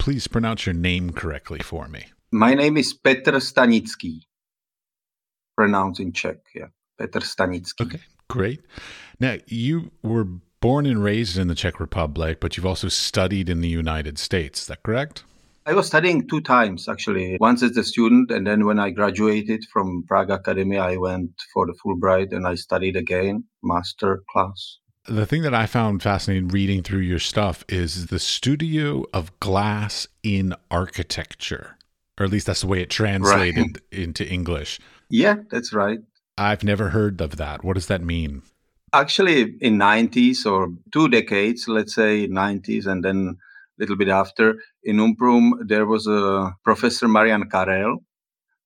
please pronounce your name correctly for me? My name is Petr Stanický. Pronounced in Czech, yeah. Petr Stanický. Okay, great. Now, you were born and raised in the Czech Republic, but you've also studied in the United States. Is that correct? I was studying two times actually. Once as a student, and then when I graduated from Prague Academy, I went for the Fulbright and I studied again, master class. The thing that I found fascinating reading through your stuff is the studio of glass in architecture, or at least that's the way it translated right. into English. Yeah, that's right. I've never heard of that. What does that mean? Actually, in 90s or two decades, let's say 90s, and then a little bit after, in Umprum, there was a Professor Marian Karel,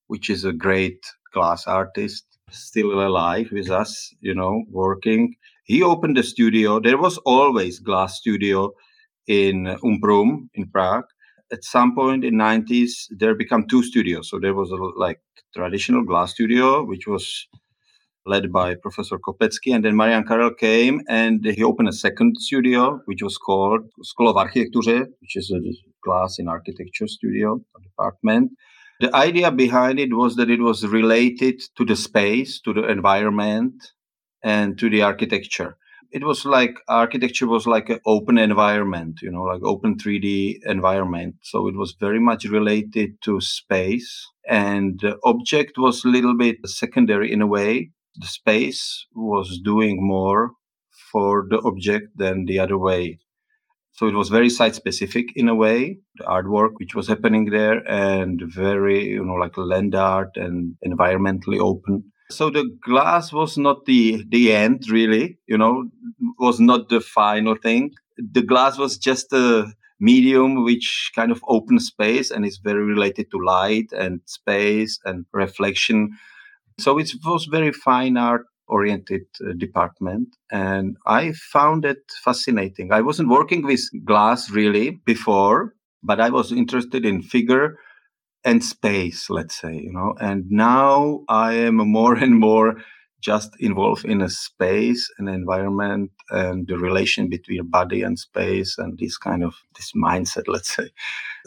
which is a great glass artist, still alive with us, you know, working. He opened a studio. There was always glass studio in Umprum in Prague. At some point in 90s, there became two studios. So there was a like traditional glass studio, which was led by Professor Kopecký. And then Marian Karel came and he opened a second studio, which was called School of Architecture, which is a glass in architecture studio department. The idea behind it was that it was related to the space, to the environment, and to the architecture. It was like architecture was like an open environment, you know, like open 3D environment. So it was very much related to space. And the object was a little bit secondary in a way the space was doing more for the object than the other way. So it was very site specific in a way, the artwork which was happening there, and very, you know, like land art and environmentally open. So the glass was not the the end, really. You know, was not the final thing. The glass was just a medium which kind of open space and is very related to light and space and reflection so it was very fine art oriented uh, department and i found it fascinating i wasn't working with glass really before but i was interested in figure and space let's say you know and now i am more and more just involved in a space and environment and the relation between body and space and this kind of this mindset let's say.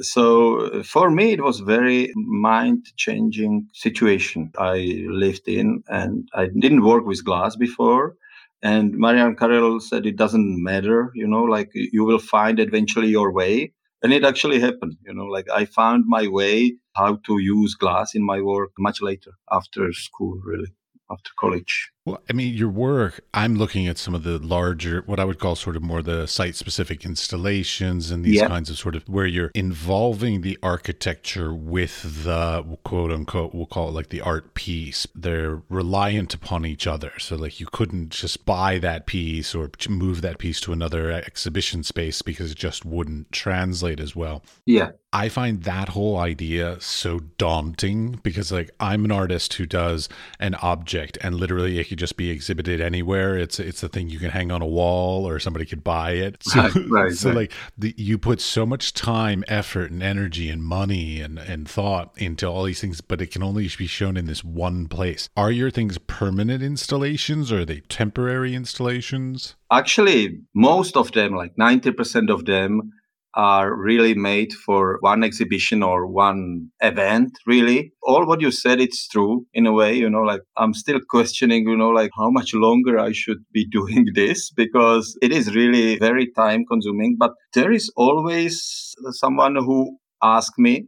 So for me it was very mind changing situation i lived in and i didn't work with glass before. And marian karel said it doesn't matter you know like you will find eventually your way and it actually happened you know like i found my way how to use glass in my work much later after school really after college. Well, I mean, your work, I'm looking at some of the larger, what I would call sort of more the site specific installations and these yep. kinds of sort of where you're involving the architecture with the quote unquote, we'll call it like the art piece. They're reliant upon each other. So, like, you couldn't just buy that piece or move that piece to another exhibition space because it just wouldn't translate as well. Yeah. I find that whole idea so daunting because, like, I'm an artist who does an object and literally it could just be exhibited anywhere. It's it's a thing you can hang on a wall or somebody could buy it. So, right, right, so right. like, the, you put so much time, effort, and energy and money and and thought into all these things, but it can only be shown in this one place. Are your things permanent installations or are they temporary installations? Actually, most of them, like ninety percent of them, are really made for one exhibition or one event really. All what you said it's true in a way you know like i'm still questioning you know like how much longer i should be doing this because it is really very time consuming. But there is always someone who asks me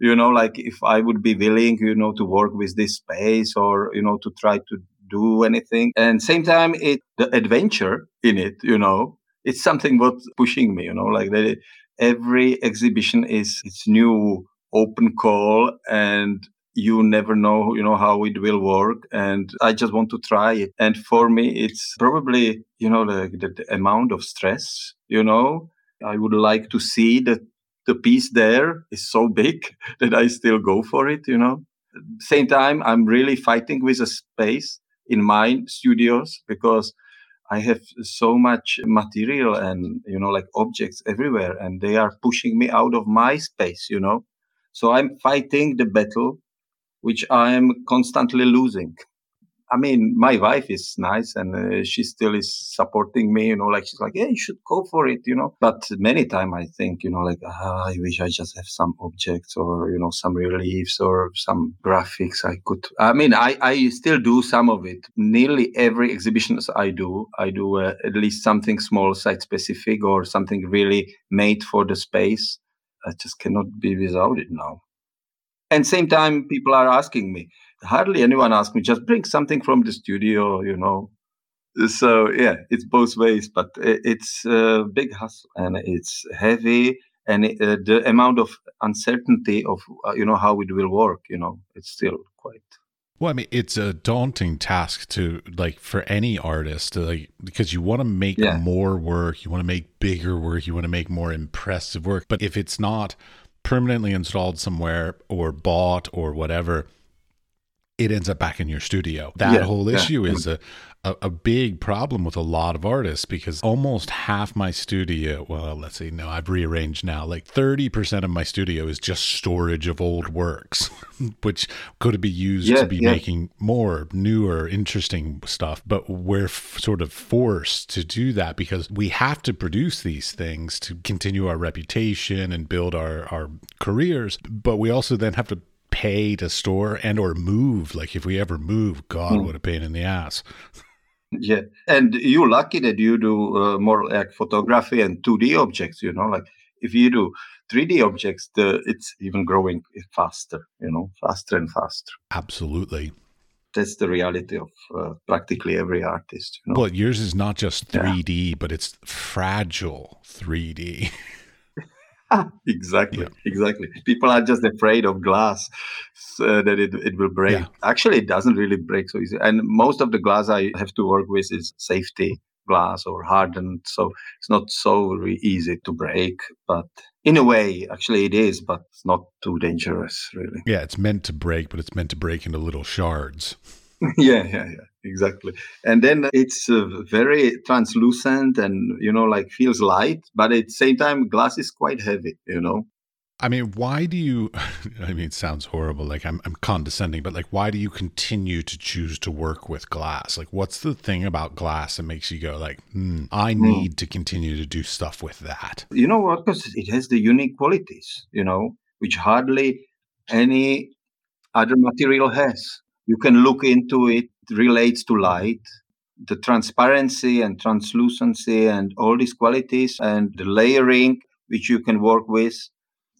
you know like if i would be willing you know to work with this space or you know to try to do anything. And same time it the adventure in it you know it's something what's pushing me you know like they every exhibition is it's new open call and you never know you know how it will work and i just want to try it. And for me it's probably you know the, the, amount of stress you know. I would like to see that the piece there is so big that i still go for it you know. Same time i'm really fighting with a space in my studios because I have so much material and, you know, like objects everywhere and they are pushing me out of my space, you know. So I'm fighting the battle, which I'm constantly losing. I mean, my wife is nice and uh, she still is supporting me, you know, like she's like, yeah, you should go for it, you know. But many time I think, you know, like, ah, I wish I just have some objects or, you know, some reliefs or some graphics I could. I mean, I, I still do some of it. Nearly every exhibition I do, I do uh, at least something small, site specific or something really made for the space. I just cannot be without it now. And same time, people are asking me, hardly anyone asks me, just bring something from the studio, you know. So yeah, it's both ways, but it's a big hustle and it's heavy, and it, uh, the amount of uncertainty of uh, you know how it will work, you know, it's still quite. Well, I mean, it's a daunting task to like for any artist, like because you want to make yeah. more work, you want to make bigger work, you want to make more impressive work, but if it's not permanently installed somewhere or bought or whatever it ends up back in your studio. That yeah, whole issue yeah. is a, a, a, big problem with a lot of artists because almost half my studio, well, let's see, no, I've rearranged now. Like 30% of my studio is just storage of old works, which could be used yeah, to be making more newer, interesting stuff. But we're f- sort of forced to do that because we have to produce these things to continue our reputation and build our, our careers. But we also then have to pay to store and or move. Like if we ever move god mm. what a pain in the ass. Yeah. And you're lucky that you do uh, more like photography and 2d objects you know? Like if you do 3d objects the, it's even growing faster you know? Faster and faster. Absolutely. That's the reality of uh, practically every artist you know? well yours is not just 3d yeah. but it's fragile 3d exactly, yeah. exactly. People are just afraid of glass so uh, that it, it will break. Yeah. Actually, it doesn't really break so easy. And most of the glass I have to work with is safety glass or hardened. So it's not so really easy to break. But in a way, actually, it is, but it's not too dangerous, really. Yeah, it's meant to break, but it's meant to break into little shards. yeah, yeah, yeah, exactly. And then it's uh, very translucent and, you know, like feels light, but at the same time, glass is quite heavy, you know. I mean, why do you? I mean, it sounds horrible. Like I'm, I'm condescending, but like, why do you continue to choose to work with glass? Like, what's the thing about glass that makes you go like, hmm, I hmm. need mm. to continue to do stuff with that? You know what? Because it has the unique qualities, you know, which hardly any other material has you can look into it, relates to light the transparency and translucency and all these qualities and the layering which you can work with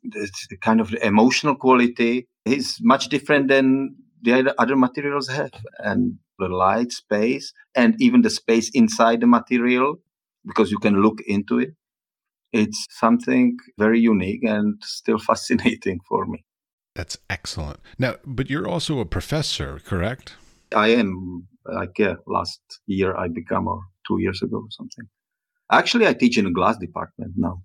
the kind of emotional quality is much different than the other materials have. And the light space and even the space inside the material because you can look into it it's something very unique and still fascinating for me that's excellent. Now, but you're also a professor, correct? I am. Like yeah, last year I became, or two years ago, or something. Actually, I teach in a glass department now.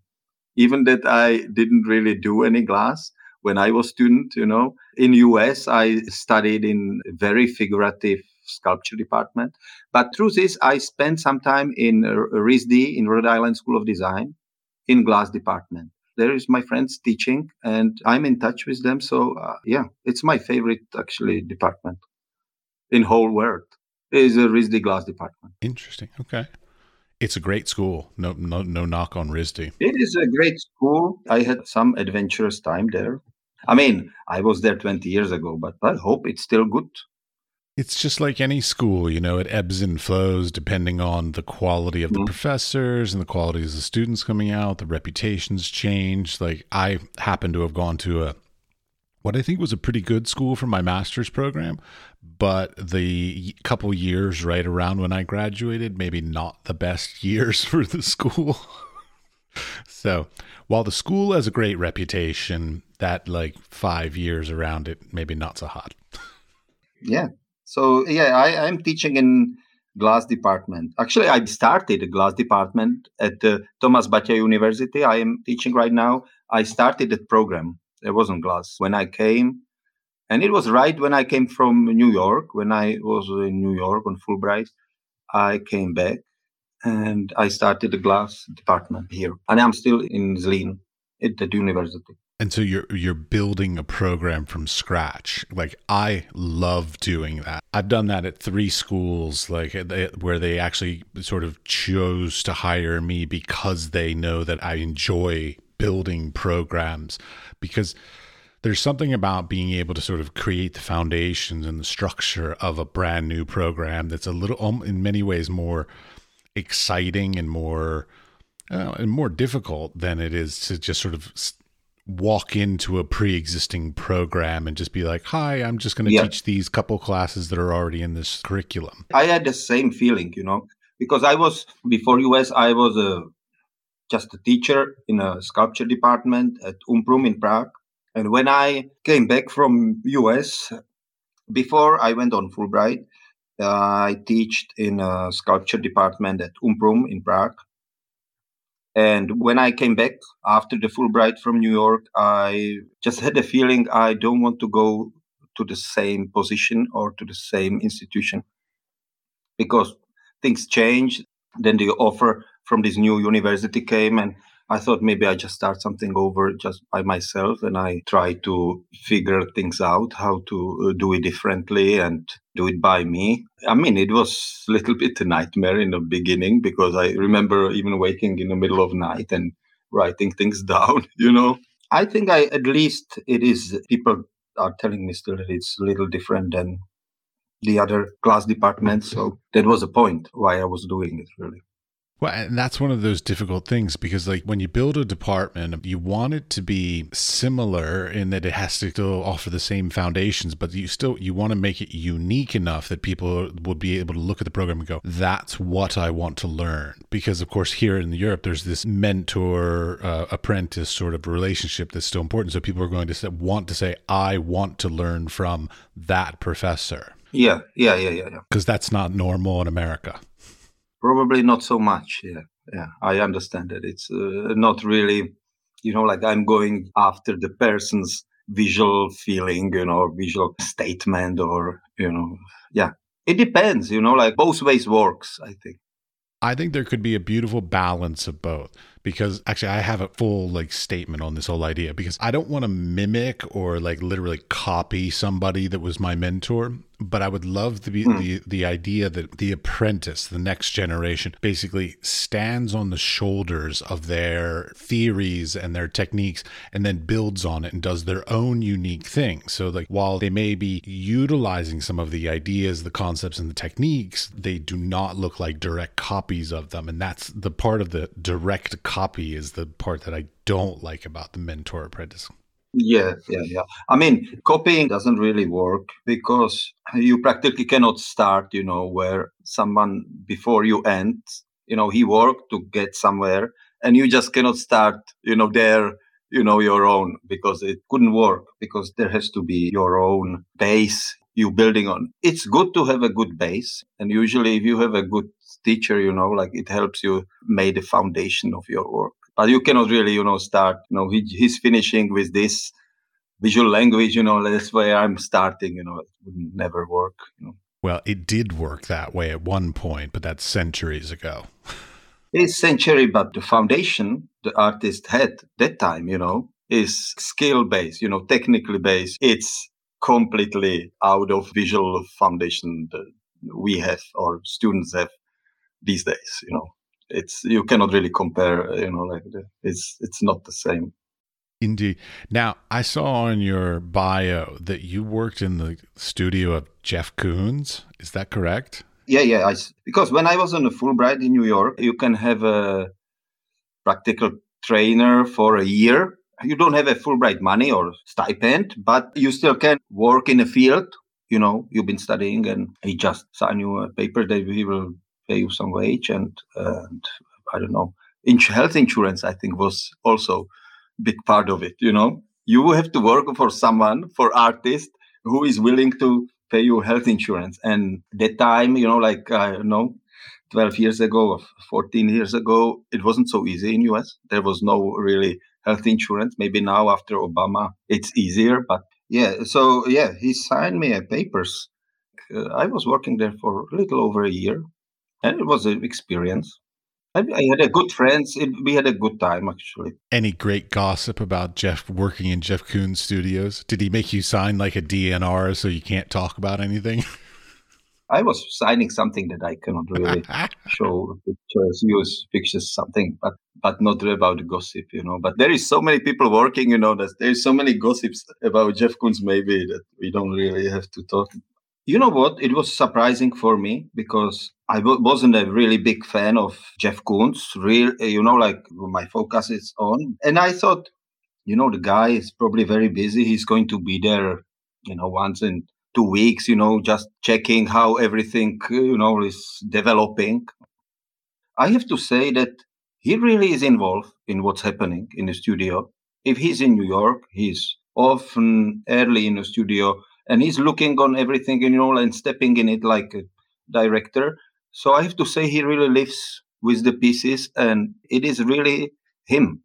Even that I didn't really do any glass when I was student. You know, in US I studied in very figurative sculpture department. But truth is, I spent some time in RISD in Rhode Island School of Design in glass department there is my friends teaching and i'm in touch with them. So uh, yeah it's my favorite actually department in whole world is a RISD glass department. Interesting. Okay. It's a great school. No no no knock on RISD it is a great school. I had some adventurous time there. I mean i was there 20 years ago but i hope it's still good it's just like any school, you know, it ebbs and flows depending on the quality of the mm-hmm. professors and the quality of the students coming out. The reputations change. Like, I happen to have gone to a what I think was a pretty good school for my master's program, but the couple years right around when I graduated, maybe not the best years for the school. so, while the school has a great reputation, that like five years around it, maybe not so hot. Yeah, so yeah, I, I'm teaching in glass department. Actually, I started glass department at the Tomáš Baťa University. I am teaching right now. I started that program. It wasn't glass when I came, and it was right when I came from New York. When I was in New York on Fulbright, I came back and I started the glass department here, and I'm still in Zlín at the university. And so you're you're building a program from scratch. Like I love doing that. I've done that at three schools, like where they actually sort of chose to hire me because they know that I enjoy building programs. Because there's something about being able to sort of create the foundations and the structure of a brand new program that's a little, in many ways, more exciting and more uh, and more difficult than it is to just sort of walk into a pre-existing program and just be like hi i'm just going to yeah. teach these couple classes that are already in this curriculum. I had the same feeling you know because i was before us i was a just a teacher in a sculpture department at umprum in prague. And when i came back from us before i went on fulbright uh, i taught in a sculpture department at umprum in prague and when I came back after the Fulbright from New York, I just had a feeling I don't want to go to the same position or to the same institution because things changed. Then the offer from this new university came, and I thought maybe I just start something over just by myself and I try to figure things out, how to uh, do it differently and do it by me. I mean, it was a little bit a nightmare in the beginning because I remember even waking in the middle of night and writing things down, you know. I think I at least it is people are telling me still that it's a little different than the other class departments. So that was a point why I was doing it really. Well, and that's one of those difficult things because, like, when you build a department, you want it to be similar in that it has to still offer the same foundations, but you still you want to make it unique enough that people would be able to look at the program and go, "That's what I want to learn." Because, of course, here in Europe, there's this mentor uh, apprentice sort of relationship that's still important. So people are going to say, want to say, "I want to learn from that professor." Yeah, yeah, yeah, yeah, yeah. Because that's not normal in America. Probably not so much. Yeah, yeah. I understand that it's uh, not really, you know, like I'm going after the person's visual feeling, you know, visual statement, or you know, yeah. It depends, you know, like both ways works. I think. I think there could be a beautiful balance of both because actually I have a full like statement on this whole idea because I don't want to mimic or like literally copy somebody that was my mentor, but I would love to be mm. the the idea that the apprentice, the next generation, basically stands on the shoulders of their theories and their techniques and then builds on it and does their own unique thing. So like while they may be utilizing some of the ideas, the concepts and the techniques, they do not look like direct copies of them and that's the part of the direct copy is the part that I don't like about the mentor apprentice. Yeah, yeah, yeah. I mean, copying doesn't really work because you practically cannot start, you know, where someone before you end, you know, he worked to get somewhere and you just cannot start, you know, there, you know, your own because it couldn't work because there has to be your own base you building on. It's good to have a good base. And usually if you have a good teacher, you know, like it helps you make the foundation of your work. But you cannot really, you know, start, you know, he, he's finishing with this visual language, you know, that's where I'm starting, you know, it would never work, you know. Well, it did work that way at one point, but that's centuries ago. it's century, but the foundation the artist had that time, you know, is skill based, you know, technically based. It's completely out of visual foundation that we have or students have these days you know it's you cannot really compare you know like it's it's not the same. Indeed. Now i saw on your bio that you worked in the studio of jeff koons. Is that correct? Yeah yeah I, because when i was on a fulbright in new york you can have a practical trainer for a year. You don't have a fulbright money or stipend but you still can work in a field. You know you've been studying and he just sign you a paper that he will pay you some wage and, and I don't know. Health insurance, I think, was also a big part of it. You know, you have to work for someone, for artist who is willing to pay you health insurance. And that time, you know, like I don't know, 12 years ago or 14 years ago, it wasn't so easy in US. There was no really health insurance. Maybe now after Obama, it's easier. But yeah, so yeah, he signed me a papers. Uh, I was working there for a little over a year and it was an experience. I, I had a good friends. It, we had a good time actually. Any great gossip about Jeff working in Jeff Koons studios? Did he make you sign like a DNR so you can't talk about anything? I was signing something that I cannot really show pictures, use pictures, something, but but not really about the gossip, you know. But there is so many people working, you know, that there's so many gossips about Jeff Koons maybe that we don't really have to talk. You know what? It was surprising for me because I w- wasn't a really big fan of Jeff Koons. Real, eh, you know, like my focus is on, and I thought, you know, the guy is probably very busy. He's going to be there, you know, once in two weeks, you know, just checking how everything, you know, is developing. I have to say that he really is involved in what's happening in the studio. If he's in New York, he's often early in the studio and he's looking on everything, you know, and stepping in it like a director. So I have to say he really lives with the pieces and it is really him,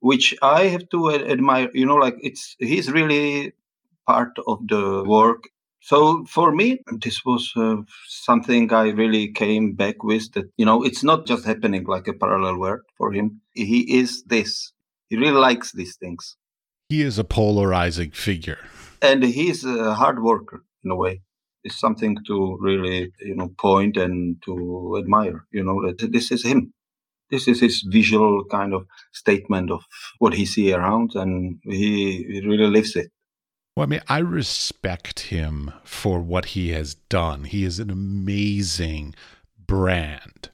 which I have to admire, you know, like it's, he's really part of the work so for me, this was uh, something I really came back with that, you know, it's not just happening like a parallel world for him. He is this. He really likes these things. He is a polarizing figure. And he's a hard worker in a way. It's something to really, you know, point and to admire, you know, that this is him. This is his visual kind of statement of what he see around and he, he really lives it. Well, I mean, I respect him for what he has done. He is an amazing brand.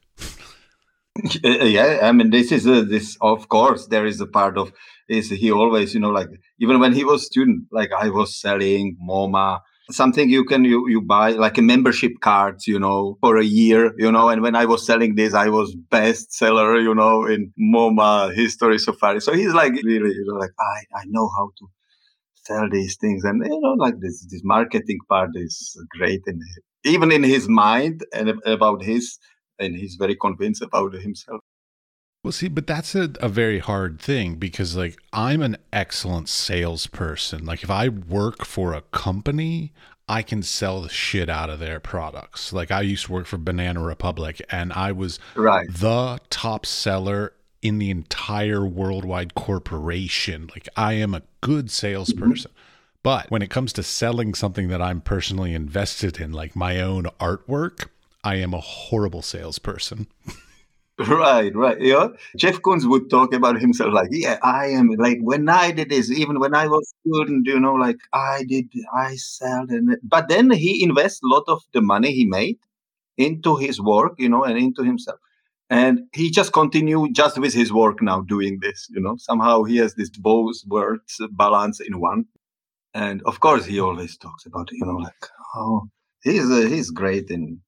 Uh, yeah, I mean, this is a, this. Of course, there is a part of is he always, you know, like even when he was student, like I was selling MoMA, something you can you you buy like a membership cards, you know, for a year, you know. And when I was selling this, I was best seller you know, in MoMA history safari. So he's like really, you know, like I I know how to sell these things and you know like this this marketing part is great and even in his mind and about his and he's very convinced about himself well see but that's a, a very hard thing because like i'm an excellent salesperson like if i work for a company I can sell the shit out of their products. Like I used to work for Banana Republic and I was right. the top seller in the entire worldwide corporation. Like I am a good salesperson. Mm-hmm. But when it comes to selling something that I'm personally invested in, like my own artwork, I am a horrible salesperson. right, right. Yeah. Jeff Koons would talk about himself like, yeah, I am like when I did this, even when I was student, you know, like I did, I sell, and but then he invests a lot of the money he made into his work, you know, and into himself and he just continued just with his work now doing this you know somehow he has this both words balance in one and of course he always talks about you know like oh he's uh, he's great in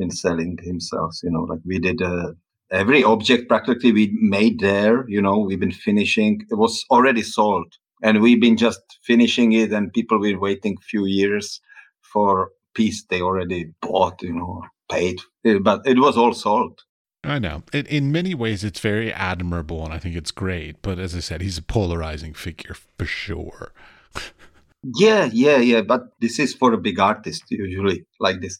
in selling himself you know like we did uh, every object practically we made there you know we've been finishing it was already sold and we've been just finishing it and people were waiting a few years for piece they already bought you know paid but it was all sold I know. In, in many ways, it's very admirable, and I think it's great. But as I said, he's a polarizing figure for sure. yeah, yeah, yeah. But this is for a big artist usually like this.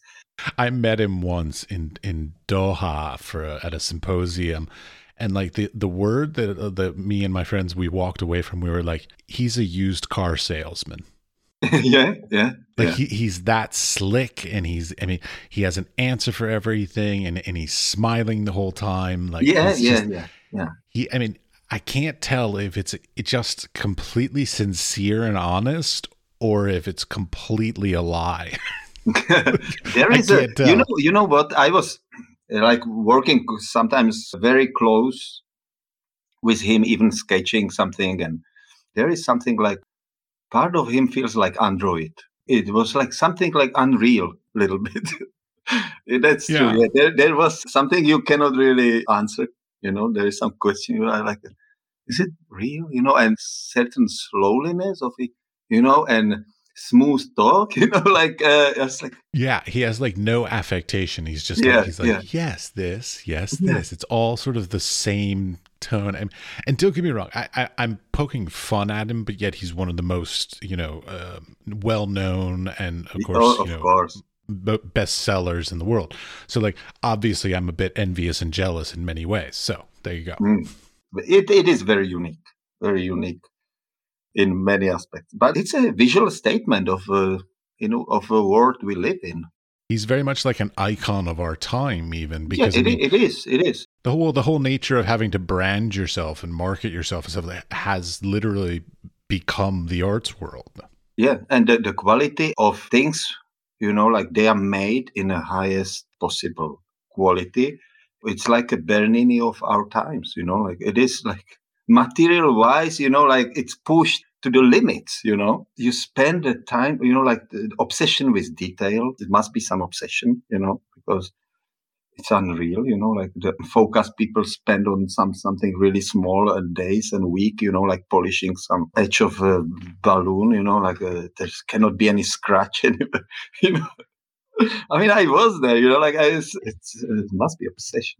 I met him once in in Doha for a, at a symposium, and like the the word that uh, that me and my friends we walked away from, we were like, he's a used car salesman. yeah, yeah. Like yeah. he, he's that slick and he's I mean, he has an answer for everything and, and he's smiling the whole time. Like Yeah, yeah, just, yeah. Yeah. He I mean, I can't tell if it's it's just completely sincere and honest or if it's completely a lie. there is a tell. you know you know what? I was uh, like working sometimes very close with him even sketching something and there is something like part of him feels like android. It was like something like unreal a little bit. That's yeah. true. Yeah, there, there was something you cannot really answer. You know there is some question. You like is it real? You know and certain slowness of it you know and smooth talk you know like uh it's like yeah he has like no affectation he's just yeah, like, he's like yeah. yes this yes yeah. this it's all sort of the same tone. And, and don't get me wrong, I, I, am poking fun at him, but yet he's one of the most, you know, uh, well known and, of course, oh, you know, course. best sellers in the world. So like obviously I'm a bit envious and jealous in many ways. So there you go. Mm. It it is very unique, very unique in many aspects. But it's a visual statement of a you know of a world we live in. He's very much like an icon of our time, even because yeah, it, I mean, it is. It is the whole the whole nature of having to brand yourself and market yourself and stuff has literally become the arts world. Yeah, and the, the quality of things, you know, like they are made in the highest possible quality. It's like a Bernini of our times, you know, like it is like material wise, you know, like it's pushed to the limits, you know. You spend the time, you know, like the obsession with detail. It must be some obsession, you know, because it's unreal, you know, like the focus people spend on some something really small a days and week, you know, like polishing some edge of a balloon, you know, like uh, there cannot be any scratch anywhere, you know. I mean, I was there, you know, like I, it's it must be obsession.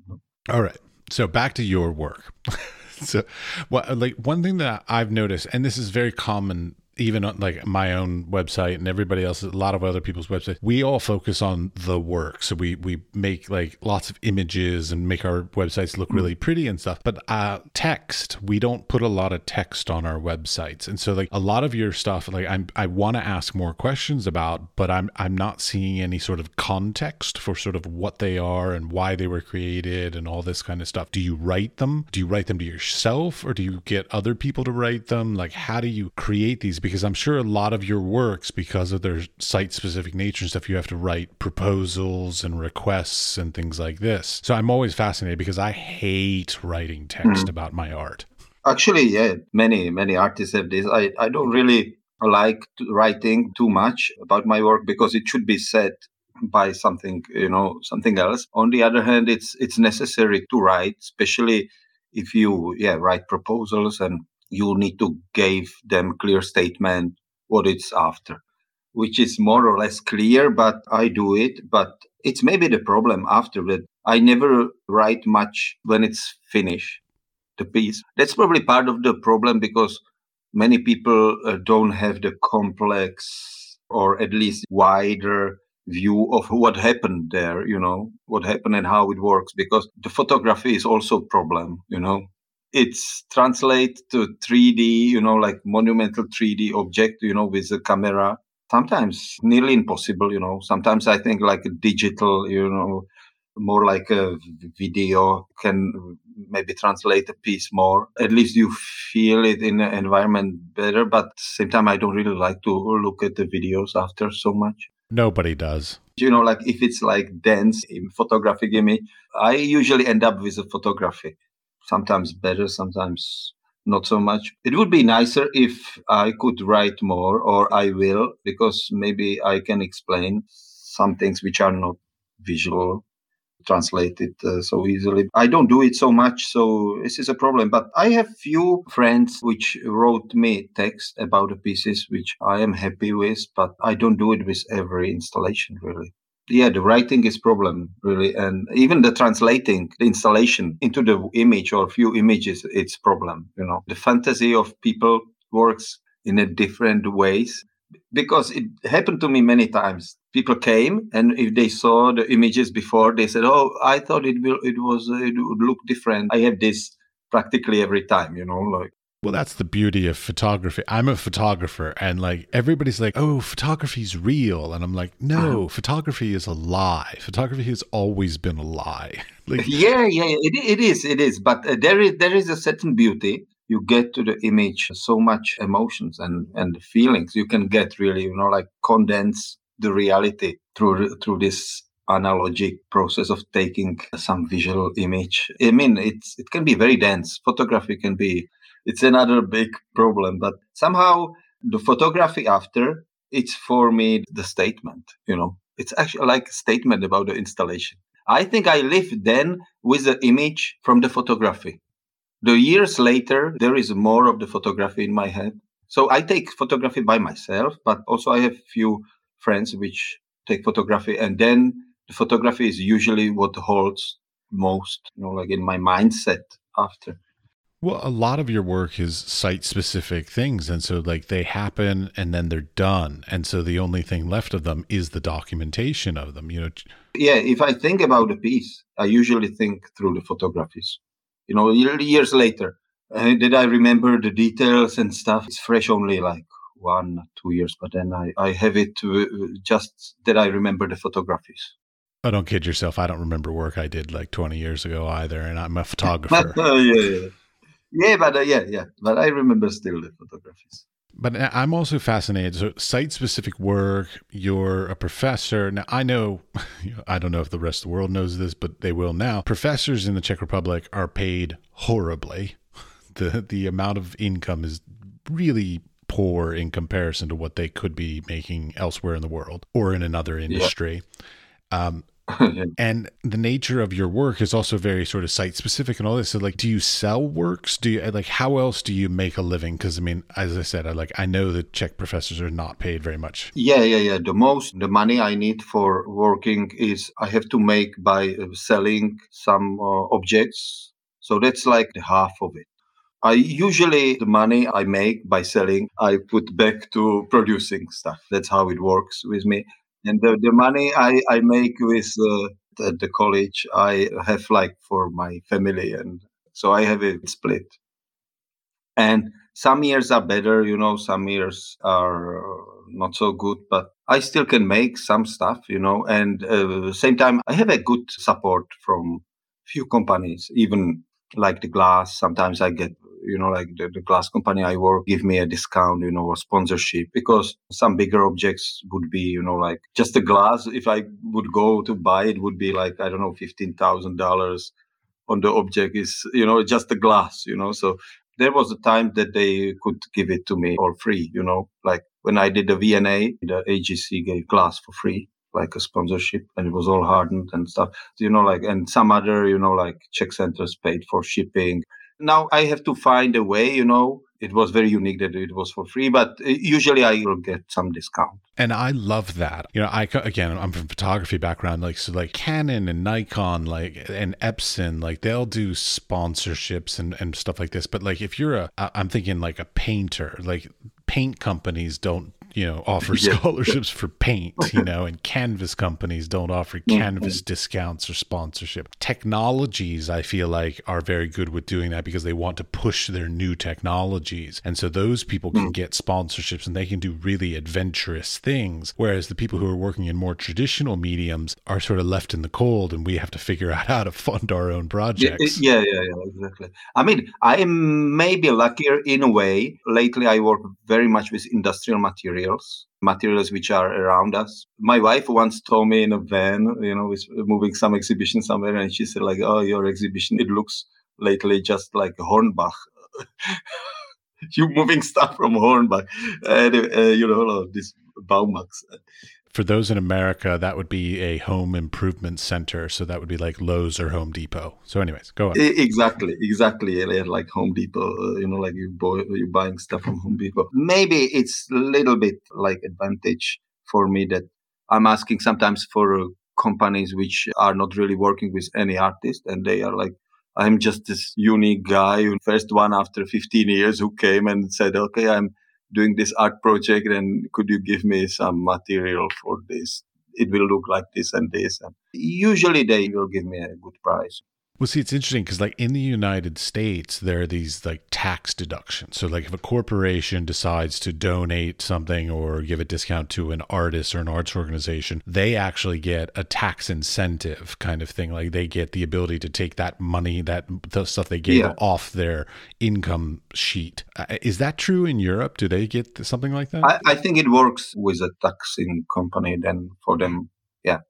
All right, so back to your work. so, well, like one thing that I've noticed, and this is very common even on like my own website and everybody else, a lot of other people's websites, we all focus on the work. So we we make like lots of images and make our websites look really pretty and stuff. But uh, text, we don't put a lot of text on our websites, and so like a lot of your stuff, like I'm I want to ask more questions about, but I'm I'm not seeing any sort of context for sort of what they are and why they were created and all this kind of stuff. Do you write them? Do you write them to yourself, or do you get other people to write them? Like how do you create these? Because I'm sure a lot of your works, because of their site specific nature and stuff, you have to write proposals and requests and things like this. So I'm always fascinated because I hate writing text mm. about my art. Actually, yeah, many, many artists have this. I, I don't really like writing too much about my work because it should be said by something you know something else on the other hand it's it's necessary to write especially if you yeah write proposals and you need to give them clear statement what it's after which is more or less clear but i do it. But it's maybe the problem after that. I never write much when it's finished the piece. That's probably part of the problem because many people uh, don't have the complex or at least wider view of what happened there you know what happened and how it works because the photography is also a problem you know it's translate to 3D, you know, like monumental 3D object, you know, with a camera. Sometimes nearly impossible, you know. Sometimes I think like digital, you know, more like a video can maybe translate a piece more. At least you feel it in the environment better. But same time, I don't really like to look at the videos after so much. Nobody does. You know, like if it's like dense in photographic image, I usually end up with a photography sometimes better, sometimes not so much. It would be nicer if I could write more, or I will, because maybe I can explain some things which are not visual translated uh, so easily. I don't do it so much, so this is a problem. But I have few friends which wrote me text about the pieces which I am happy with, but I don't do it with every installation really yeah the writing is problem really and even the translating the installation into the image or few images it's problem you know. The fantasy of people works in a different ways because it happened to me many times. People came and if they saw the images before they said oh i thought it will it was it would look different. I have this practically every time you know like well, that's the beauty of photography. I'm a photographer, and like everybody's like, "Oh, photography's real," and I'm like, "No, uh-huh. photography is a lie. Photography has always been a lie." like, yeah, yeah, it, it is, it is. But uh, there is there is a certain beauty. You get to the image so much emotions and and feelings. You can get really, you know, like condense the reality through through this analogic process of taking some visual image. I mean, it's it can be very dense. Photography can be it's another big problem. But somehow the photography after, it's for me the statement, you know, it's actually like a statement about the installation. I think I live then with the image from the photography. The years later, there is more of the photography in my head. So I take photography by myself, but also I have few friends which take photography and then the photography is usually what holds most, you know, like in my mindset after. Well, a lot of your work is site specific things. And so, like, they happen and then they're done. And so, the only thing left of them is the documentation of them, you know. Yeah, if I think about a piece, I usually think through the photographies. You know, years later, uh, did I remember the details and stuff? It's fresh only like one, two years, but then I, I have it uh, just that I remember the photographies. Oh, don't kid yourself. I don't remember work I did like 20 years ago either. And I'm a photographer. uh, yeah, yeah. Yeah, but uh, yeah, yeah. But I remember still the photographies. But I'm also fascinated. So, site specific work, you're a professor. Now, I know, I don't know if the rest of the world knows this, but they will now. Professors in the Czech Republic are paid horribly. The, the amount of income is really poor in comparison to what they could be making elsewhere in the world or in another industry. Yeah. Um, and the nature of your work is also very sort of site specific and all this. So, like, do you sell works? Do you like how else do you make a living? Because I mean, as I said, I like I know that Czech professors are not paid very much. Yeah, yeah, yeah. The most the money I need for working is I have to make by uh, selling some uh, objects. So that's like the half of it. I usually the money I make by selling I put back to producing stuff. That's how it works with me and the, the money I, I make with uh, the, the college I have like for my family and so I have it split. And some years are better you know some years are not so good but I still can make some stuff you know and uh, same time I have a good support from few companies even like the glass sometimes I get you know, like the, the glass company I work give me a discount, you know, or sponsorship because some bigger objects would be, you know, like just the glass. If I would go to buy it, would be like, I don't know, $15,000 on the object is, you know, just the glass, you know. So there was a time that they could give it to me for free, you know, like when I did the V&A, the AGC gave glass for free like a sponsorship and it was all hardened and stuff you know like and some other you know like Czech centers paid for shipping now I have to find a way, you know. It was very unique that it was for free, but uh, usually I will get some discount. And I love that. You know, I again, I'm from photography background, like so, like Canon and Nikon, like and Epson, like they'll do sponsorships and and stuff like this. But like if you're a, I'm thinking like a painter, like paint companies don't you know offer scholarships for paint you know and canvas companies don't offer canvas discounts or sponsorship. Technologies i feel like are very good with doing that because they want to push their new technologies. And so those people can mm. get sponsorships and they can do really adventurous things whereas the people who are working in more traditional mediums are sort of left in the cold and we have to figure out how to fund our own projects. yeah yeah yeah exactly. I mean i am maybe luckier in a way. Lately i work very much with industrial materials materials, materials which are around us. My wife once told me in a van, you know, was moving some exhibition somewhere, and she said like, "Oh, your exhibition, it looks lately just like Hornbach." you moving stuff from Hornbach, and uh, you know, this Baumax for those in America, that would be a home improvement center. So that would be like Lowe's or Home Depot. So, anyways, go on. Exactly, exactly. Like Home Depot, uh, you know, like you're buying stuff from Home Depot. Maybe it's a little bit like advantage for me that I'm asking sometimes for uh, companies which are not really working with any artist, and they are like, I'm just this unique guy, first one after 15 years who came and said, okay, I'm doing this art project and could you give me some material for this? It will look like this and this and usually they will give me a good price well, see, it's interesting because, like, in the United States, there are these like tax deductions. So, like, if a corporation decides to donate something or give a discount to an artist or an arts organization, they actually get a tax incentive kind of thing. Like, they get the ability to take that money, that the stuff they gave yeah. off their income sheet. Uh, is that true in Europe? Do they get something like that? I, I think it works with a taxing company. Then for them, yeah,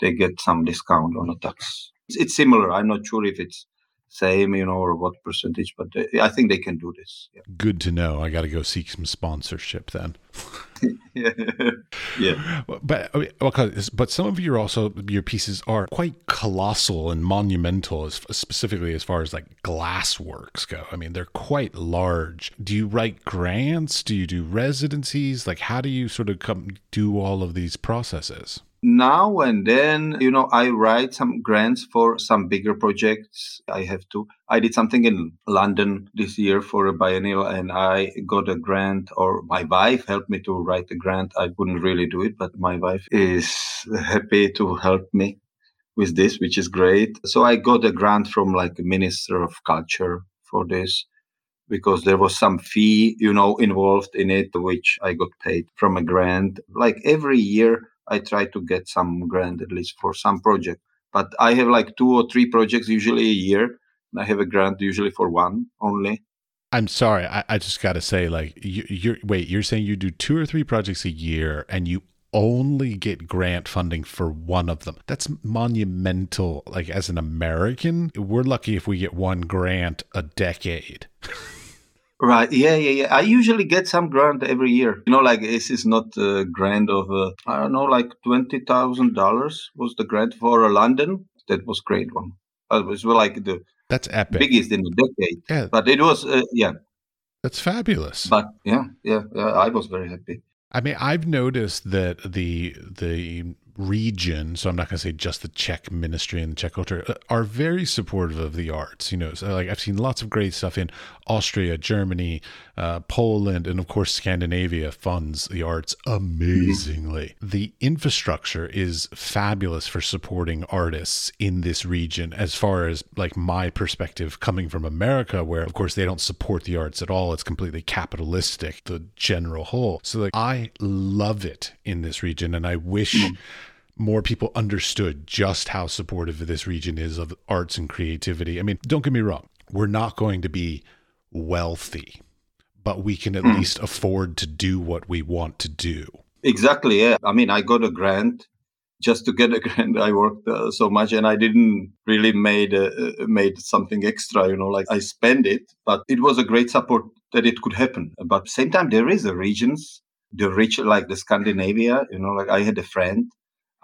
they get some discount on a tax it's, similar. I'm not sure if it's same, you know, or what percentage, but uh, I think they can do this. Yeah. Good to know. I got to go seek some sponsorship then. yeah, yeah. But but some of your also your pieces are quite colossal and monumental, as, specifically as far as like glass works go. I mean, they're quite large. Do you write grants? Do you do residencies? Like, how do you sort of come do all of these processes? Now and then, you know, I write some grants for some bigger projects. I have to. I did something in London this year for a biennial and I got a grant or my wife helped me to write the grant. I couldn't really do it, but my wife is happy to help me with this, which is great. So I got a grant from like minister of culture for this because there was some fee, you know, involved in it, which I got paid from a grant. Like every year, I try to get some grant at least for some project. But I have like two or three projects usually a year. I have a grant usually for one only. I'm sorry. I, I just got to say, like, you, you're wait. You're saying you do two or three projects a year, and you only get grant funding for one of them. That's monumental. Like, as an American, we're lucky if we get one grant a decade. Right. Yeah, yeah, yeah. I usually get some grant every year. You know, like this is not a grant of, uh, I don't know, like $20,000 was the grant for London. That was great one. It was like the that's epic. biggest in a decade. Yeah. But it was, uh, yeah. That's fabulous. But yeah, yeah, yeah, I was very happy. I mean, I've noticed that the the region, so I'm not going to say just the Czech ministry and the Czech culture, uh, are very supportive of the arts. You know, so like I've seen lots of great stuff in Austria, Germany, uh, Poland, and of course Scandinavia funds the arts amazingly. Mm-hmm. The infrastructure is fabulous for supporting artists in this region. As far as like my perspective, coming from America, where of course they don't support the arts at all, it's completely capitalistic, the general whole. So like I love it in this region, and I wish. Mm-hmm more people understood just how supportive this region is of arts and creativity. I mean, don't get me wrong, we're not going to be wealthy, but we can at mm. least afford to do what we want to do. Exactly. Yeah. I mean, I got a grant just to get a grant. I worked uh, so much, and I didn't really made uh, uh, made something extra. You know, like I spend it, but it was a great support that it could happen. But at the same time, there is a regions, the rich like the Scandinavia. You know, like I had a friend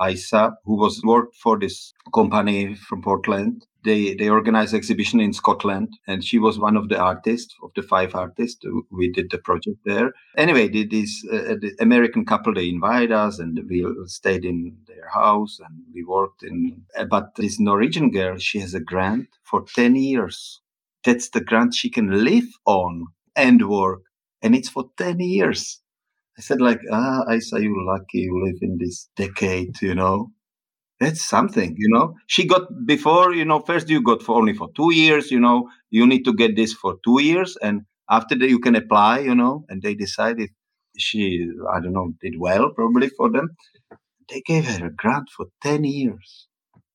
ISA, who was worked for this company from Portland. They they organized exhibition in Scotland, and she was one of the artists of the five artists. We did the project there. Anyway, this uh, the American couple they invited us, and we stayed in their house, and we worked in. Uh, but this Norwegian girl, she has a grant for ten years. That's the grant she can live on and work, and it's for ten years. I said, like, ah, I saw you lucky you live in this decade, you know. That's something, you know. She got before, you know, first you got for only for two years, you know, you need to get this for two years. And after that you can apply, you know, and they decided she, I don't know, did well probably for them. They gave her a grant for 10 years.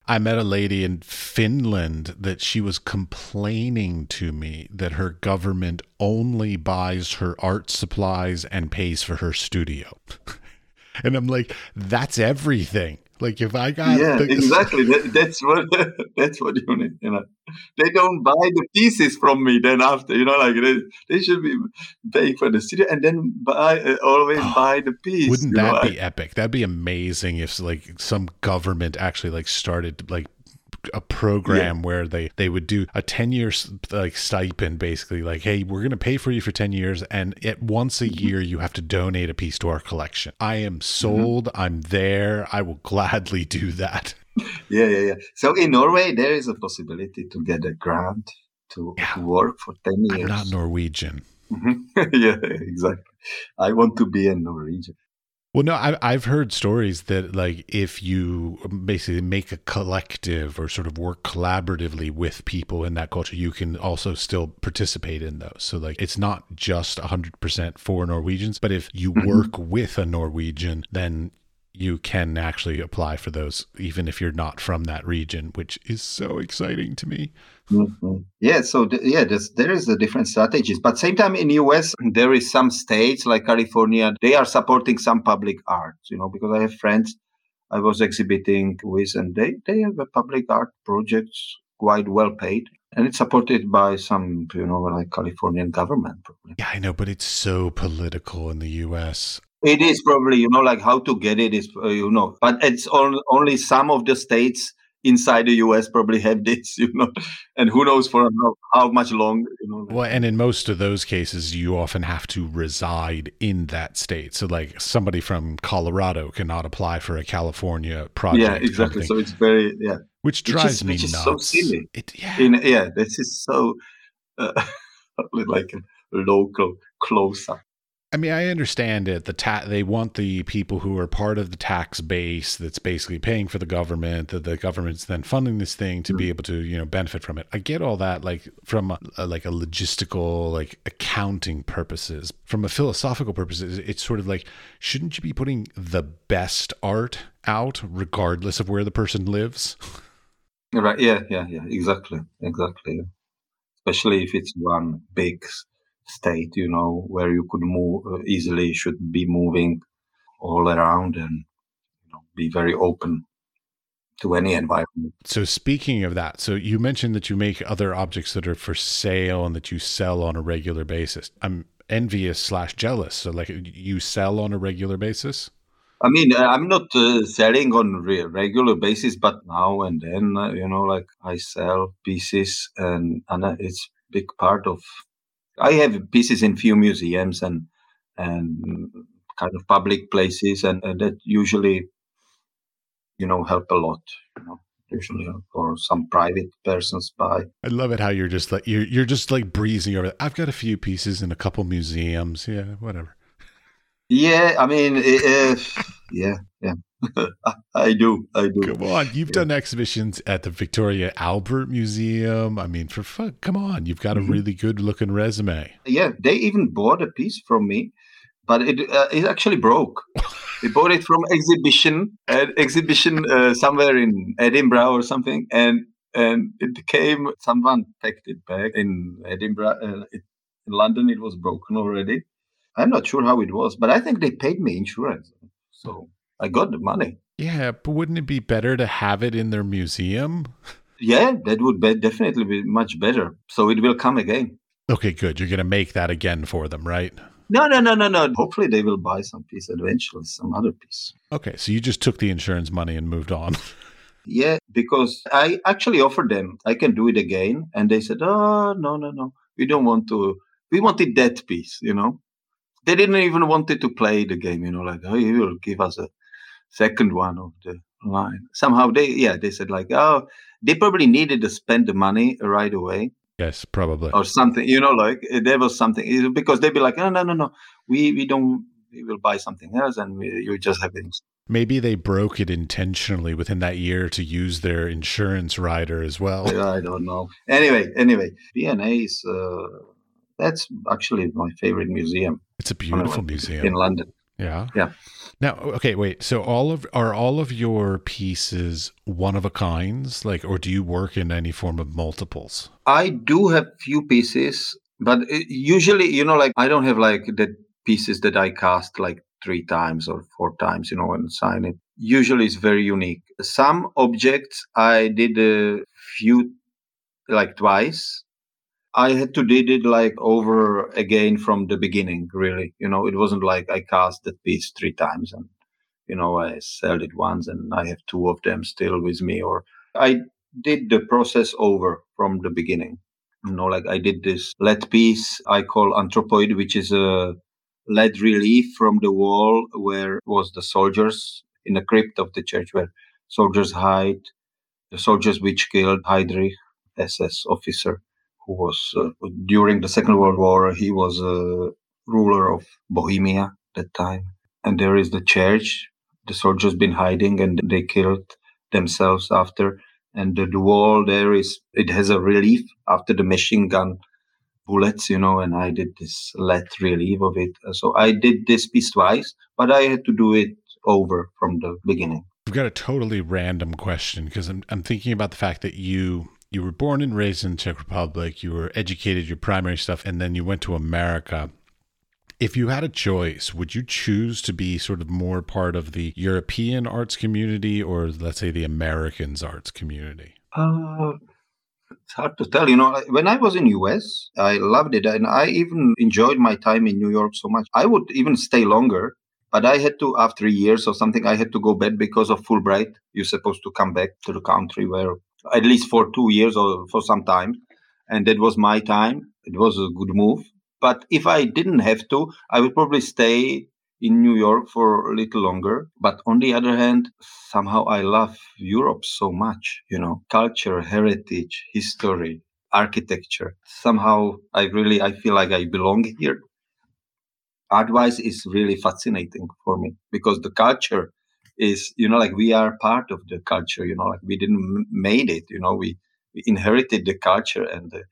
I met a lady in Finland that she was complaining to me that her government only buys her art supplies and pays for her studio. and I'm like, that's everything. Like if I got yeah, the- exactly. That, that's what that's what you need. You know, they don't buy the pieces from me. Then after, you know, like they, they should be paying for the studio and then buy uh, always oh, buy the piece. Wouldn't that know? be epic? That'd be amazing if like some government actually like started like a program yeah. where they they would do a 10 year like stipend basically like hey we're going to pay for you for 10 years and at once a mm-hmm. year you have to donate a piece to our collection i am mm-hmm. sold mm-hmm. i'm there i will gladly do that yeah yeah yeah so in norway there is a possibility to get a grant to, yeah. to work for 10 years i'm not norwegian yeah exactly i want to be a norwegian well, no, I, I've heard stories that like if you basically make a collective or sort of work collaboratively with people in that culture, you can also still participate in those. So like it's not just 100% for Norwegians, but if you mm-hmm. work with a Norwegian, then you can actually apply for those even if you're not from that region, which is so exciting to me. Mm-hmm. Yeah, so th- yeah, there is a different strategies, but same time in US there is some states like California they are supporting some public art, you know, because I have friends I was exhibiting with, and they they have a public art projects quite well paid, and it's supported by some you know like Californian government. Probably. Yeah, I know, but it's so political in the U.S. It is probably you know like how to get it is uh, you know, but it's on, only some of the states inside the US probably have this, you know, and who knows for how, how much longer, you know. Well, and in most of those cases, you often have to reside in that state. So, like somebody from Colorado cannot apply for a California project. Yeah, exactly. So it's very yeah, which drives which is, me which nuts. Is so silly. It, yeah, in, yeah, this is so uh, like a local close up. I mean, I understand it. The ta- they want the people who are part of the tax base that's basically paying for the government, that the government's then funding this thing to mm-hmm. be able to, you know, benefit from it. I get all that, like from a, a, like a logistical, like accounting purposes. From a philosophical purposes, it's sort of like, shouldn't you be putting the best art out, regardless of where the person lives? Right. Yeah. Yeah. Yeah. Exactly. Exactly. Especially if it's one big state, you know, where you could move uh, easily, should be moving all around and you know, be very open to any environment. So speaking of that, so you mentioned that you make other objects that are for sale and that you sell on a regular basis. I'm envious slash jealous. So like you sell on a regular basis. I mean, uh, I'm not uh, selling on re- regular basis, but now and then, uh, you know, like I sell pieces, and and uh, it's big part of I have pieces in few museums and and kind of public places, and, and that usually, you know, help a lot. You know, usually or some private persons buy. I love it how you're just like you're you're just like breezing over. It. I've got a few pieces in a couple museums. Yeah, whatever. Yeah, I mean, if, yeah, yeah. I do. I do. Come on. You've yeah. done exhibitions at the Victoria Albert Museum. I mean, for fuck, come on. You've got a mm-hmm. really good looking resume. Yeah. They even bought a piece from me, but it uh, it actually broke. they bought it from exhibition, uh, exhibition uh, somewhere in Edinburgh or something. And and it came, someone packed it back in Edinburgh. Uh, it, in London, it was broken already. I'm not sure how it was, but I think they paid me insurance. So I got the money. Yeah, but wouldn't it be better to have it in their museum? Yeah, that would be definitely be much better. So it will come again. Okay, good. You're going to make that again for them, right? No, no, no, no, no. Hopefully they will buy some piece eventually, some other piece. Okay, so you just took the insurance money and moved on. yeah, because I actually offered them I can do it again, and they said, "Oh, no, no, no. We don't want to. We wanted that piece, you know." They didn't even wanted to play the game, you know, like, "Oh, you will give us a second one of the line. Somehow they, yeah, they said like, oh, they probably needed to spend the money right away. Yes, probably. Or something, you know, like eh, there was something because they'd be like, no, no, no, no, we we don't, we will buy something else, and we, you just have it. Maybe they broke it intentionally within that year to use their insurance rider as well. I don't know. Anyway, anyway, V&A is uh, that's actually my favorite museum. It's a beautiful museum in London. Yeah. Yeah. Now, okay, wait. So all of are all of your pieces one of a kinds, like, or do you work in any form of multiples? I do have few pieces, but uh, usually, you know, like I don't have like the pieces that I cast like three times or four times, you know, and sign it. Usually, it's very unique. Some objects I did a few, like twice, I had to did it like over again from the beginning, really. You know, it wasn't like I cast that piece three times and, you know, I sold it once and I have two of them still with me. Or I did the process over from the beginning. You know, like I did this lead piece I call Anthropoid, which is a lead relief from the wall where was the soldiers in the crypt of the church where soldiers hide, the soldiers which killed Heydrich, SS officer who was uh, during the Second World War. He was a ruler of Bohemia at that time, and there is the church. The soldiers been hiding, and they killed themselves after. And the, the wall there is it has a relief after the machine gun bullets, you know. And I did this lead relief of it. So I did this piece twice, but I had to do it over from the beginning. I've got a totally random question because I'm, I'm thinking about the fact that you you were born and raised in Czech Republic, you were educated, your primary stuff, and then you went to America. If you had a choice, would you choose to be sort of more part of the European arts community or let's say the Americans arts community? Uh, it's hard to tell. You know, when I was in US, I loved it, and I even enjoyed my time in New York so much. I would even stay longer, But I had to, after years or something, I had to go back because of Fulbright. You're supposed to come back to the country where at least for two years or for some time. And that was my time. It was a good move. But if I didn't have to, I would probably stay in New York for a little longer. But on the other hand, somehow I love Europe so much, you know, culture, heritage, history, architecture. Somehow I really, I feel like I belong here. Art-wise is really fascinating for me because the culture is, you know, like we are part of the culture, you know, like we didn't made it, you know, we, we inherited the culture and the,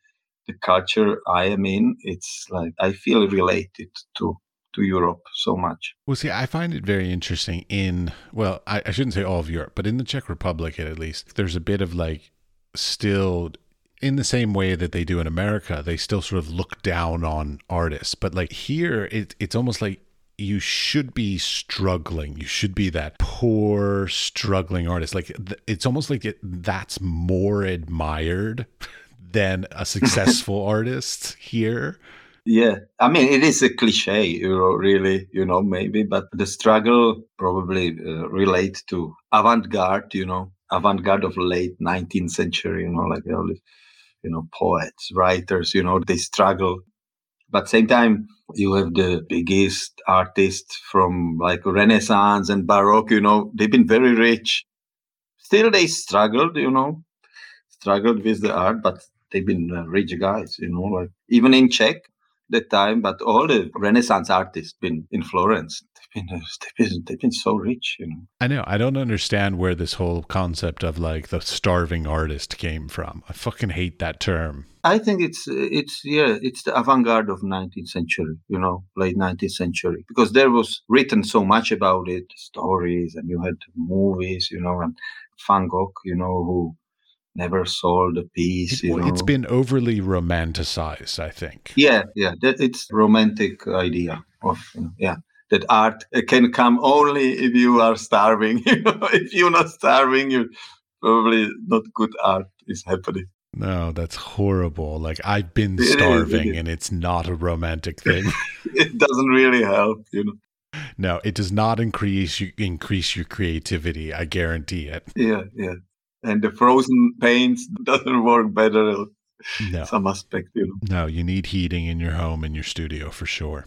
the culture I am in, it's like I feel related to to Europe so much. Well, see, I find it very interesting in, well, I, I, shouldn't say all of Europe, but in the Czech Republic at least, there's a bit of like still in the same way that they do in America, they still sort of look down on artists. But like here, it, it's almost like you should be struggling. You should be that poor, struggling artist. Like it's almost like it, that's more admired than a successful artist here. Yeah, I mean, it is a cliche, you know, really, you know, maybe, but the struggle probably uh, relate to avant-garde, you know, avant-garde of late 19th century, you know, like all the, you know, poets, writers, you know, they struggle. But same time, you have the biggest artists from like Renaissance and Baroque, you know, they've been very rich. Still, they struggled, you know, struggled with the art, but they've been uh, rich guys, you know, like even in Czech that time, but all the Renaissance artists been in Florence. They've been, they've been, they've been so rich, you know. I know. I don't understand where this whole concept of like the starving artist came from. I fucking hate that term. I think it's it's yeah it's the avant-garde of 19th century, you know, late 19th century, because there was written so much about it, stories, and you had movies, you know, and Van Gogh, you know, who never sold a piece. You know. It's been overly romanticized, I think. Yeah, yeah, it's romantic idea of yeah that art can come only if you are starving. if you're not starving, you probably not good art is happening. No, that's horrible. Like I've been starving, it is, it is. and it's not a romantic thing. it doesn't really help, you know. No, it does not increase you increase your creativity. I guarantee it. Yeah, yeah and the frozen paints doesn't work better no. some aspect you know no you need heating in your home and your studio for sure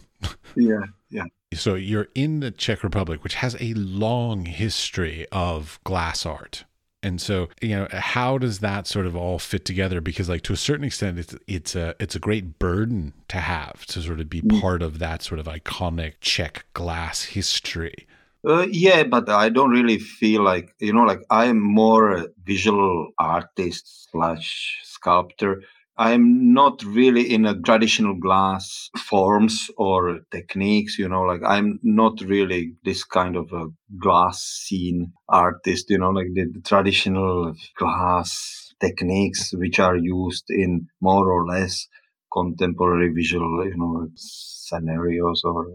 yeah yeah so you're in the czech republic which has a long history of glass art and so you know how does that sort of all fit together because like to a certain extent it's it's a it's a great burden to have to sort of be mm. part of that sort of iconic czech glass history uh, yeah, but I don't really feel like you know, like I'm more a visual artist slash sculptor. I'm not really in a traditional glass forms or techniques, you know, like I'm not really this kind of a glass scene artist, you know, like the, the traditional glass techniques which are used in more or less contemporary visual, you know, scenarios or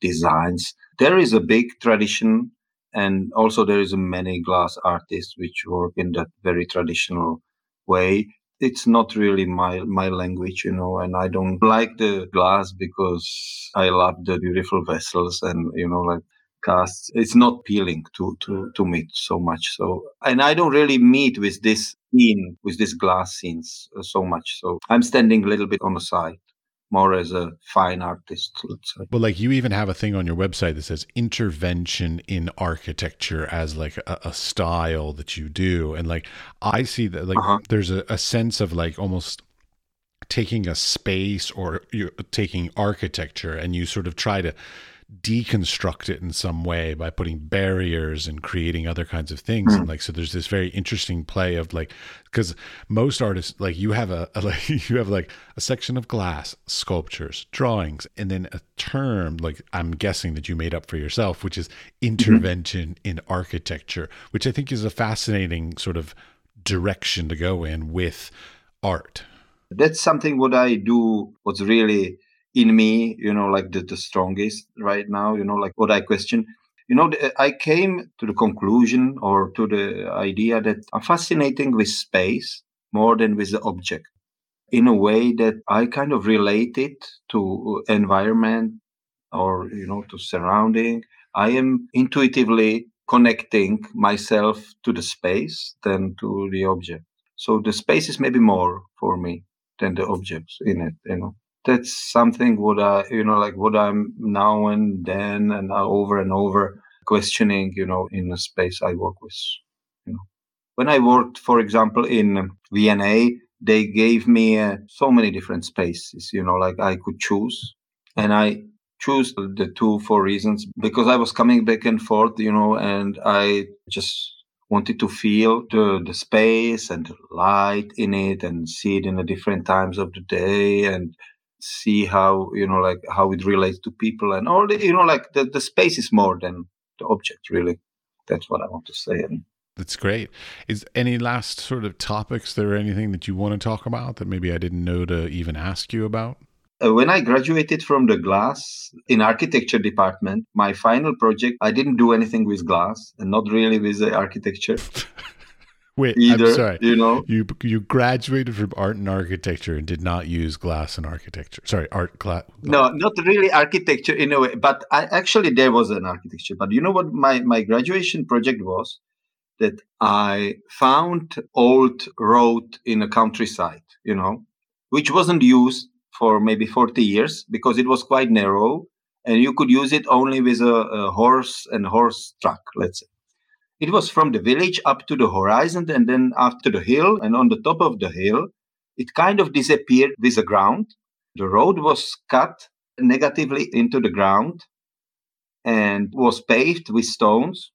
designs. There is a big tradition, and also there is many glass artists which work in that very traditional way. It's not really my my language, you know, and I don't like the glass because I love the beautiful vessels and you know like casts. It's not appealing to to to me so much. So and I don't really meet with this scene with this glass scenes uh, so much. So I'm standing a little bit on the side more as a fine artist, let's say. Well, like you even have a thing on your website that says intervention in architecture as like a, a style that you do. And like I see that like uh-huh. there's a, a sense of like almost taking a space or you're taking architecture and you sort of try to deconstruct it in some way by putting barriers and creating other kinds of things mm. and like so there's this very interesting play of like because most artists like you have a, a, like you have like a section of glass sculptures drawings and then a term like i'm guessing that you made up for yourself which is mm-hmm. intervention mm-hmm. in architecture which i think is a fascinating sort of direction to go in with art that's something what i do what's really in me, you know, like the, the strongest right now, you know, like what I question. You know, I came to the conclusion or to the idea that I'm fascinating with space more than with the object in a way that I kind of relate it to environment or, you know, to surrounding I am intuitively connecting myself to the space than to the object. So the space is maybe more for me than the objects in it, you know. That's something what I, you know, like what I'm now and then and over and over questioning, you know, in the space I work with, you know. When I worked, for example, in V&A, they gave me uh, so many different spaces, you know, like I could choose. And I choose the two for reasons because I was coming back and forth, you know, and I just wanted to feel the, the space and the light in it and see it in the different times of the day and see how, you know, like how it relates to people and all the, you know, like the, the space is more than the object, really. That's what I want to say. That's great. Is any last sort of topics there anything that you want to talk about that maybe I didn't know to even ask you about? Uh, when I graduated from the glass in architecture department, my final project, I didn't do anything with glass and not really with the architecture. Wait, either, I'm sorry. You know, you you graduated from art and architecture and did not use glass in architecture. Sorry, art glass. No, not really architecture in a way, but I, actually there was an architecture. But you know what my my graduation project was? That I found old road in a countryside, you know, which wasn't used for maybe 40 years because it was quite narrow and you could use it only with a, a horse and horse truck, let's say. It was from the village up to the horizon and then after the hill and on the top of the hill, it kind of disappeared with the ground. The road was cut negatively into the ground and was paved with stones.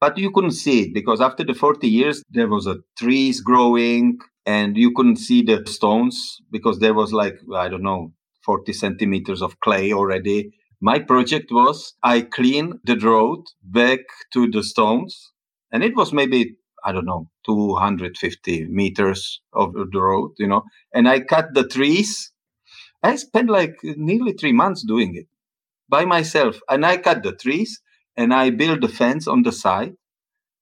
But you couldn't see it because after the 40 years, there was a trees growing and you couldn't see the stones because there was like, I don't know, 40 centimeters of clay already my project was I clean the road back to the stones, and it was maybe I don't know 250 meters of the road, you know, and I cut the trees. I spent like nearly three months doing it by myself, and I cut the trees and I built the fence on the side,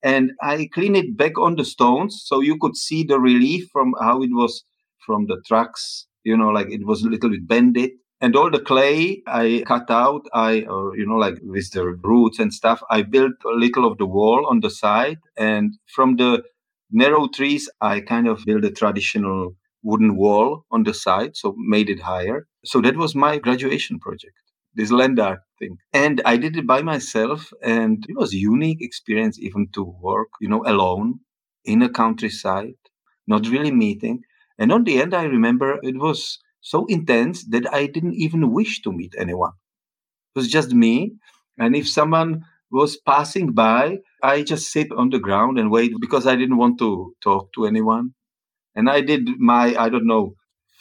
and I clean it back on the stones so you could see the relief from how it was from the trucks, you know, like it was a little bit bended and all the clay I cut out, I, or, you know, like with the roots and stuff, I built a little of the wall on the side. And from the narrow trees, I kind of built a traditional wooden wall on the side, so made it higher. So that was my graduation project, this land art thing. And I did it by myself. And it was a unique experience even to work, you know, alone in a countryside, not really meeting. And on the end, I remember it was so intense that I didn't even wish to meet anyone. It was just me. And if someone was passing by, I just sit on the ground and wait because I didn't want to talk to anyone. And I did my, I don't know,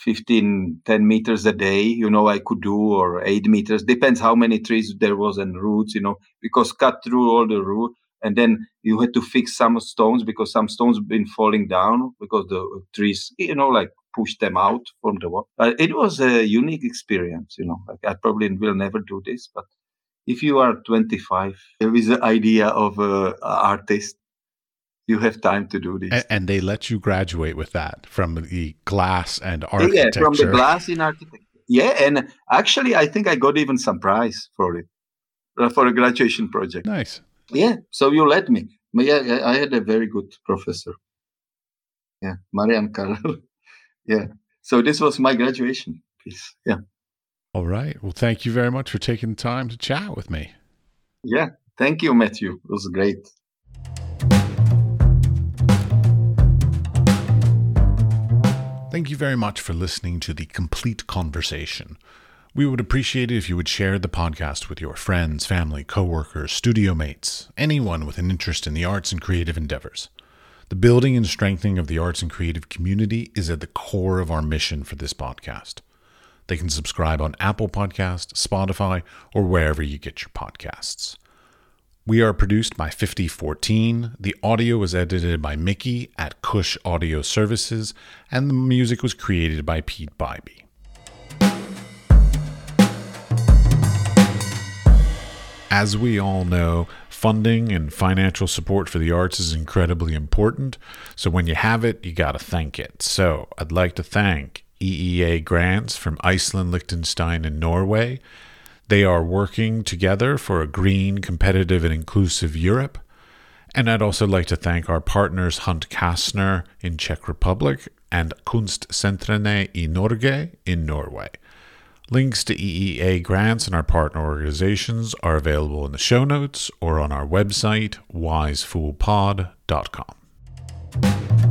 15, 10 meters a day, you know, I could do, or eight meters, depends how many trees there was and roots, you know, because cut through all the root. And then you had to fix some stones because some stones been falling down because the trees, you know, like push them out from the wall. Uh, it was a unique experience, you know. Like I probably will never do this, but if you are 25 with the idea of an artist, you have time to do this. And, and, they let you graduate with that from the glass and architecture. Yeah, from the glass in architecture. Yeah, and actually, I think I got even some prize for it uh, for a graduation project. Nice. Yeah, so you let me. But yeah, I had a very good professor. Yeah, Marian Karel. yeah. So this was my graduation piece. Yeah. All right. Well, thank you very much for taking the time to chat with me. Yeah. Thank you, Matthew. It was great. Thank you very much for listening to the complete conversation. We would appreciate it if you would share the podcast with your friends, family, coworkers, studio mates, anyone with an interest in the arts and creative endeavors. The building and strengthening of the arts and creative community is at the core of our mission for this podcast. They can subscribe on Apple Podcast, Spotify, or wherever you get your podcasts. We are produced by 5014. The audio was edited by Mickey at Cush Audio Services, and the music was created by Peat Biby. As we all know, funding and financial support for the arts is incredibly important. So when you have it, you got to thank it. So I'd like to thank EEA grants from Iceland, Liechtenstein, and Norway, They are working together for a green, competitive, and inclusive Europe. And I'd also like to thank our partners Hunt Kastner in Czech Republic and Kunstsentrene i Norge in Norway. Links to EEA grants and our partner organizations are available in the show notes or on our website, wisefoolpod.com.